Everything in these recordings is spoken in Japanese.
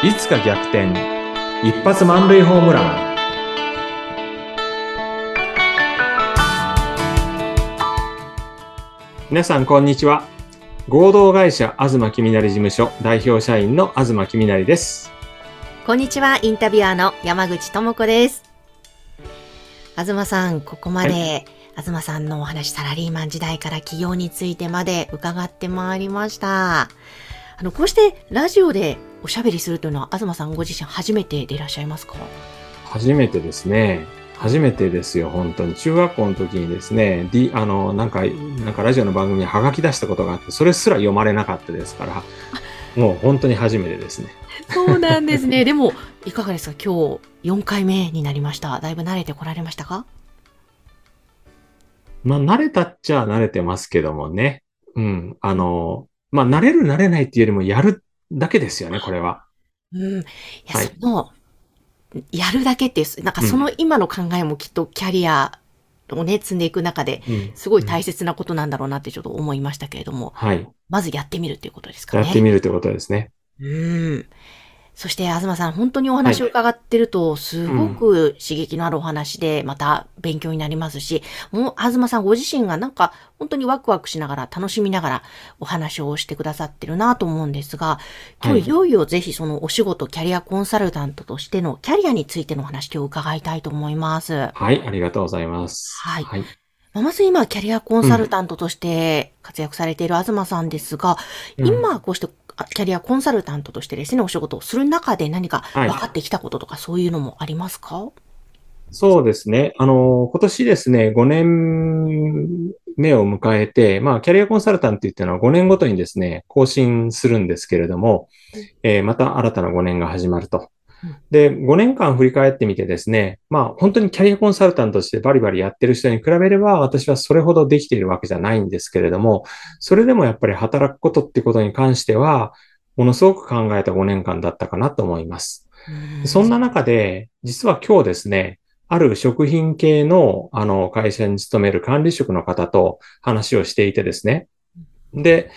いつか逆転。一発満塁ホームラン。皆さんこんにちは。合同会社東きみなり事務所代表社員の東きみなりです。こんにちは、インタビュアーの山口智子です。東さん、ここまで、東さんのお話、サラリーマン時代から企業についてまで伺ってまいりました。あの、こうしてラジオでおしゃべりするというのは、東さんご自身初めてでいらっしゃいますか？初めてですね初めてですよ、本当に。中学校の時にですね、D、あの、なんか、なんかラジオの番組にハガキ出したことがあって、それすら読まれなかったですから、もう本当に初めてですね。そうなんですね。でも、いかがですか？今日4回目になりました。だいぶ慣れてこられましたか？まあ、慣れたっちゃ慣れてますけどもね。うん。あの、まあ、慣れる慣れないっていうよりもやるだけですよね、これは。うん。いや、はいその、やるだけっていう、なんかその今の考えもきっとキャリアをね、積んでいく中で、うん。すごい大切なことなんだろうなってちょっと思いましたけれども、はい。まずやってみるっていうことですかやね。ってみるということですね。うん。そして、東さん、本当にお話を伺ってると、すごく刺激のあるお話で、また勉強になりますし、もう、東さんご自身がなんか、本当にワクワクしながら、楽しみながらお話をしてくださってるなと思うんですが、今はい日いよいよぜひそのお仕事、キャリアコンサルタントとしてのキャリアについてのお話を伺いたいと思います。はい。ありがとうございます。はいはい。まず今、キャリアコンサルタントとして活躍されている東さんですが、うん今、こうしてキャリアコンサルタントとしてですね、お仕事をする中で何か分かってきたこととか、そういうのもありますかそうですね。あの、今年ですね、5年目を迎えて、まあ、キャリアコンサルタントっていうのは5年ごとにですね、更新するんですけれども、えーまた新たな5年が始まると。で、5年間振り返ってみてですね、まあ、本当にキャリアコンサルタントとしてバリバリやってる人に比べれば、私はそれほどできているわけじゃないんですけれども、それでもやっぱり働くことってことに関しては、ものすごく考えた5年間だったかなと思います。そんな中で、実は今日ですね、ある食品系のあの会社に勤める管理職の方と話をしていてですね。で、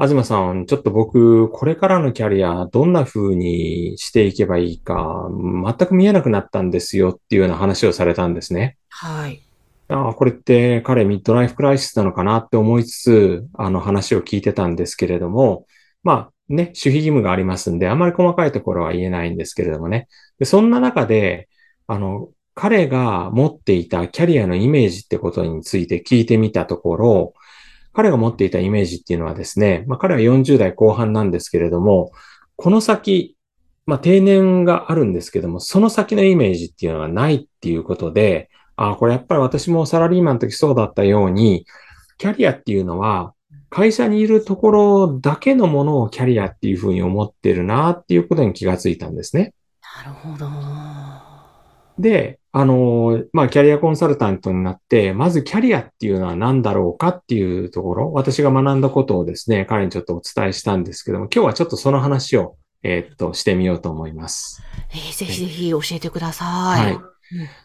東さん、ちょっと僕、これからのキャリア、どんな風にしていけばいいか、全く見えなくなったんですよっていうような話をされたんですね。はい。ああ、これって彼ミッドライフクライシスなのかなって思いつつ、あの話を聞いてたんですけれども、まあね、守秘義務がありますんで、あまり細かいところは言えないんですけれどもね。でそんな中で、あの、彼が持っていたキャリアのイメージってことについて聞いてみたところ、彼が持っていたイメージっていうのはですね、まあ彼は40代後半なんですけれども、この先、まあ定年があるんですけども、その先のイメージっていうのがないっていうことで、ああ、これやっぱり私もサラリーマンの時そうだったように、キャリアっていうのは、会社にいるところだけのものをキャリアっていうふうに思ってるなっていうことに気がついたんですね。なるほど。で、あの、まあ、キャリアコンサルタントになって、まずキャリアっていうのは何だろうかっていうところ、私が学んだことをですね、彼にちょっとお伝えしたんですけども、今日はちょっとその話を、えーっと、してみようと思います。えーぜひぜひ教えてくださ。はいい。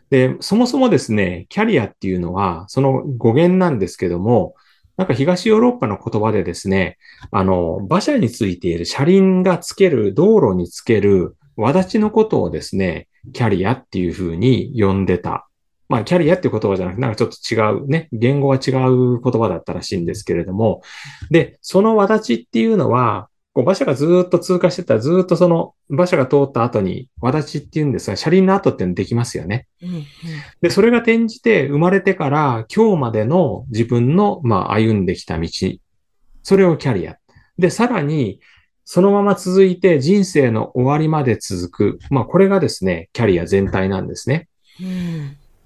で、そもそもですね、キャリアっていうのは、その語源なんですけども、なんか東ヨーロッパの言葉でですね、あの、馬車についている車輪がつける、道路につける、輪立ちのことをですね、キャリアっていうふうに呼んでた。まあ、キャリアっていう言葉じゃなくて、なんかちょっと違うね、言語は違う言葉だったらしいんですけれども、で、その輪立ちっていうのは、こう馬車がずーっと通過してたらずーっとその馬車が通った後に輪立ちっていうんですが、車輪の後っていうのできますよね。うんうんで、それが転じて生まれてから今日までの自分の、まあ、歩んできた道。それをキャリア。で、さらに、そのまま続いて人生の終わりまで続く。まあ、これがですね、キャリア全体なんですね。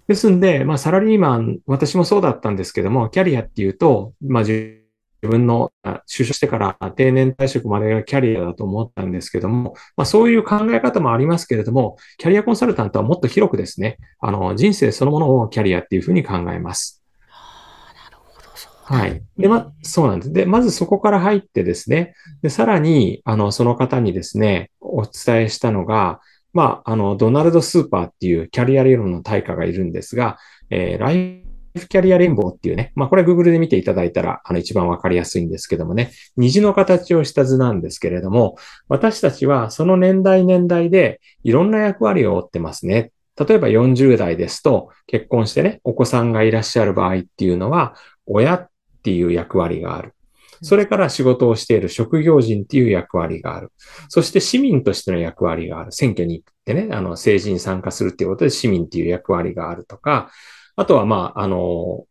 ですんで、まあ、サラリーマン、私もそうだったんですけども、キャリアっていうと、まあ、自分の就職してから定年退職までがキャリアだと思ったんですけども、まあ、そういう考え方もありますけれども、キャリアコンサルタントはもっと広くですね、あの、人生そのものをキャリアっていうふうに考えます。あーなるほど、そうなんだはい。で、ま、そうなんです。で、まずそこから入ってですね、で、さらに、あの、その方にですね、お伝えしたのが、まあ、あの、ドナルド・スーパーっていうキャリア理論の大家がいるんですが、えーライフキャリアレインボーっていうね、まあこれ Google で見ていただいたら、あの一番わかりやすいんですけどもね、虹の形をした図なんですけれども、私たちはその年代年代でいろんな役割を負ってますね。例えば40代ですと、結婚してね、お子さんがいらっしゃる場合っていうのは、親っていう役割がある。それから仕事をしている職業人っていう役割がある。そして市民としての役割がある。選挙に行ってね、あの、政治に参加するっていうことで市民っていう役割があるとか、あとはまあ、あの、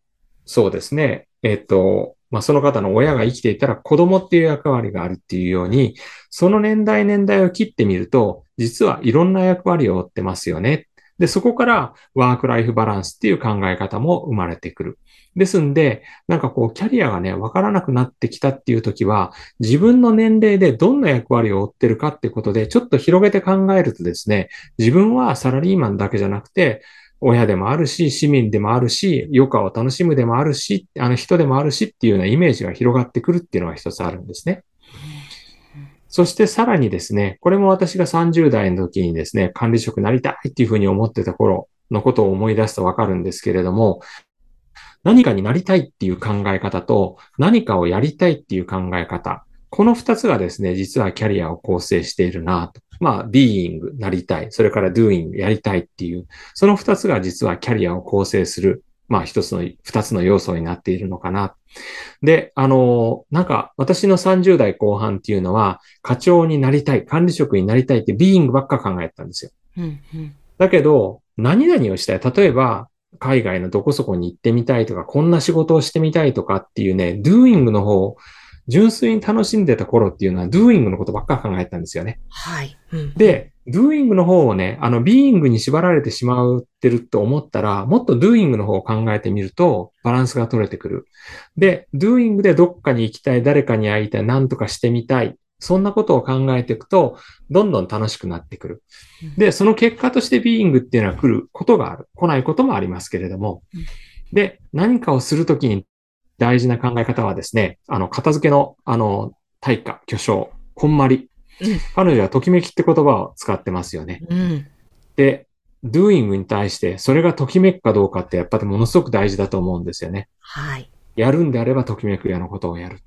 そうですね、えっと、まあ、その方の親が生きていたら子供っていう役割があるっていうように、その年代年代を切ってみると、実はいろんな役割を負ってますよね。で、そこからワークライフバランスっていう考え方も生まれてくる。ですんで、なんかこう、キャリアがね、わからなくなってきたっていう時は、自分の年齢でどんな役割を負ってるかってことで、ちょっと広げて考えるとですね、自分はサラリーマンだけじゃなくて、親でもあるし、市民でもあるし、余暇を楽しむでもあるし、あの人でもあるしっていうようなイメージが広がってくるっていうのが一つあるんですね。そしてさらにですね、これも私が30代の時にですね、管理職になりたいっていうふうに思ってた頃のことを思い出すとわかるんですけれども、何かになりたいっていう考え方と、何かをやりたいっていう考え方。この二つがですね、実はキャリアを構成しているなと。まあ、being、なりたい。それから doing、やりたいっていう。その二つが実はキャリアを構成する。まあ、一つの、二つの要素になっているのかな。で、あの、なんか、私の30代後半っていうのは、課長になりたい、管理職になりたいって、ビーイングばっか考えてたんですよ。うんうん、だけど、何々をしたい。例えば、海外のどこそこに行ってみたいとか、こんな仕事をしてみたいとかっていうね、doing の方、純粋に楽しんでた頃っていうのは、doing のことばっか考えてたんですよね。はい。うん、で、doing の方をね、あの、being に縛られてしまってると思ったら、もっと doing の方を考えてみると、バランスが取れてくる。で、doing でどっかに行きたい、誰かに会いたい、何とかしてみたい。そんなことを考えていくと、どんどん楽しくなってくる。で、その結果としてビーイングっていうのは来ることがある。来ないこともありますけれども。で、何かをするときに大事な考え方はですね、あの、片付けの、あの、対価、巨匠、こんまり。彼女はときめきって言葉を使ってますよね。うん、で、doing に対して、それがときめくかどうかってやっぱりものすごく大事だと思うんですよね。はい。やるんであればときめくようなことをやる。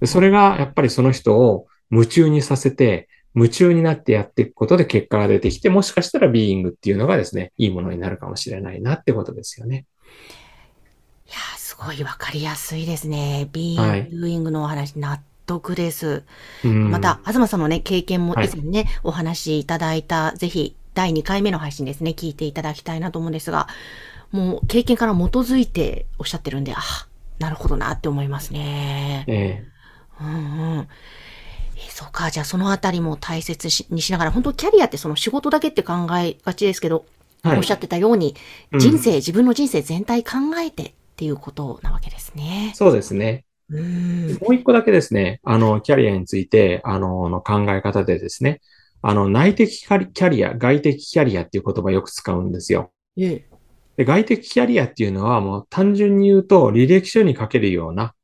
でそれがやっぱりその人を夢中にさせて、夢中になってやっていくことで結果が出てきて、もしかしたらビーイングっていうのがですね、いいものになるかもしれないなってことですよね。すごいわかりやすいですね。ビーイングのお話、納得です。また、東さんのね、経験も以前ね、はい、お話しいただいた、ぜひ、第2回目の配信ですね、聞いていただきたいなと思うんですが、もう経験から基づいておっしゃってるんで、あ、なるほどなって思いますね。ええうんうん。えそうか。じゃあそのあたりも大切にしながら、本当キャリアってその仕事だけって考えがちですけど、はい、おっしゃってたように、人生、うん、自分の人生全体考えてっていうことなわけですね。そうですね。うんもう一個だけですね、あの、キャリアについて、あの、の考え方でですね、あの、内的キャリア、外的キャリアっていう言葉よく使うんですよ。ええ、で外的キャリアっていうのはもう単純に言うと履歴書に書けるような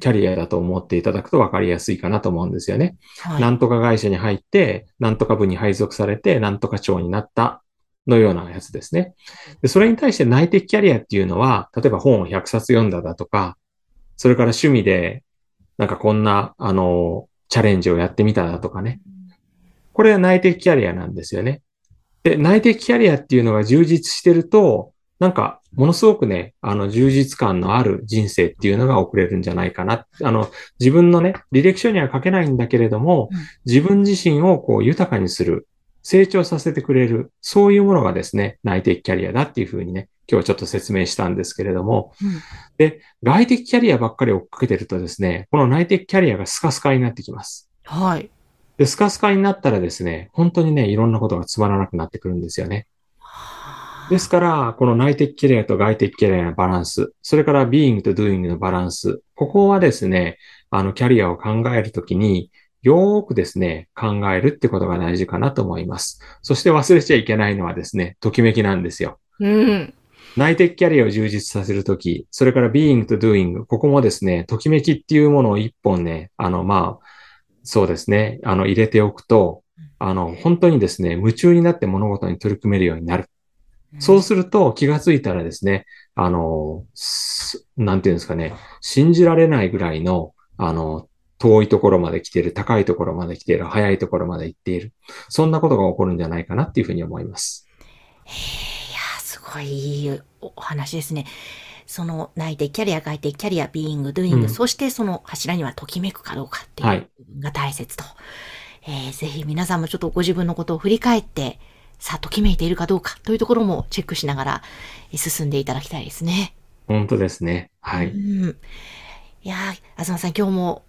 キャリアだと思っていただくと分かりやすいかなと思うんですよね。はい、なんとか会社に入って、なんとか部に配属されて、なんとか長になったのようなやつですね。でそれに対して内的キャリアっていうのは、例えば本を100冊読んだだとか、それから趣味で、なんかこんな、あの、チャレンジをやってみただとかね。これは内的キャリアなんですよね。で、内的キャリアっていうのが充実してると、なんか、ものすごくね、あの、充実感のある人生っていうのが送れるんじゃないかな。あの、自分のね、履歴書には書けないんだけれども、自分自身をこう豊かにする、成長させてくれる、そういうものがですね、内的キャリアだっていうふうにね、今日はちょっと説明したんですけれども、うん、で、外的キャリアばっかり追っかけてるとですね、この内的キャリアがスカスカになってきます。はい。で、スカスカになったらですね、本当にね、いろんなことがつまらなくなってくるんですよね。ですから、この内的キャリアと外的キャリアのバランス、それから being と doing のバランス、ここはですね、あの、キャリアを考えるときに、よーくですね、考えるってことが大事かなと思います。そして忘れちゃいけないのはですね、ときめきなんですよ。うん。内的キャリアを充実させるとき、それから being と doing、ここもですね、ときめきっていうものを一本ね、あの、まあ、そうですね、あの、入れておくと、あの、本当にですね、夢中になって物事に取り組めるようになる。そうすると気がついたらですね、あの、すなんていうんですかね、信じられないぐらいの、あの、遠いところまで来ている、高いところまで来ている、早いところまで行っている。そんなことが起こるんじゃないかなっていうふうに思います。いやー、すごいいいお話ですね。その内定、キャリア、外定、キャリア、ビーイング、ドゥイング、うんそしてその柱にはときめくかどうかっていはいう部分が大切と。えーぜひ皆さんもちょっとご自分のことを振り返って、さあ、ときめいているかどうかというところもチェックしながらえー進んでいただきたいですね。本当ですね。はうい。ん。いやー、東さん、今日も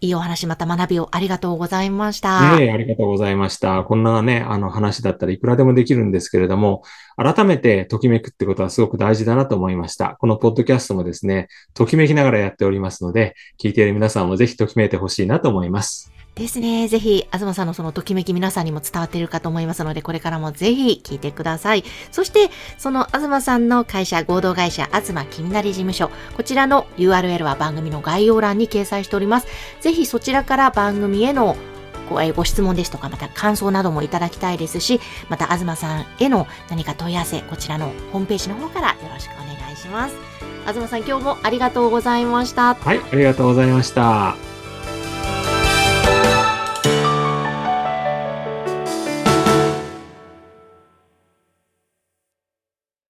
いいお話、また学びをありがとうございました。ねえ、ありがとうございました。こんなね、あの話だったらいくらでもできるんですけれども、改めてときめくってことはすごく大事だなと思いました。このポッドキャストもですね、ときめきながらやっておりますので、聞いている皆さんもぜひときめいてほしいなと思います。ですね。ぜひ、東さんのそのときめき皆さんにも伝わっているかと思いますので、これからもぜひ聞いてください。そして、その東さんの会社、合同会社、東金なり事務所、こちらの URL は番組の概要欄に掲載しております。ぜひそちらから番組へのごご質問ですとか、また感想などもいただきたいですし、また東さんへの何か問い合わせ、こちらのホームページの方からよろしくお願いします。東さん、今日もありがとうございました。はい、ありがとうございました。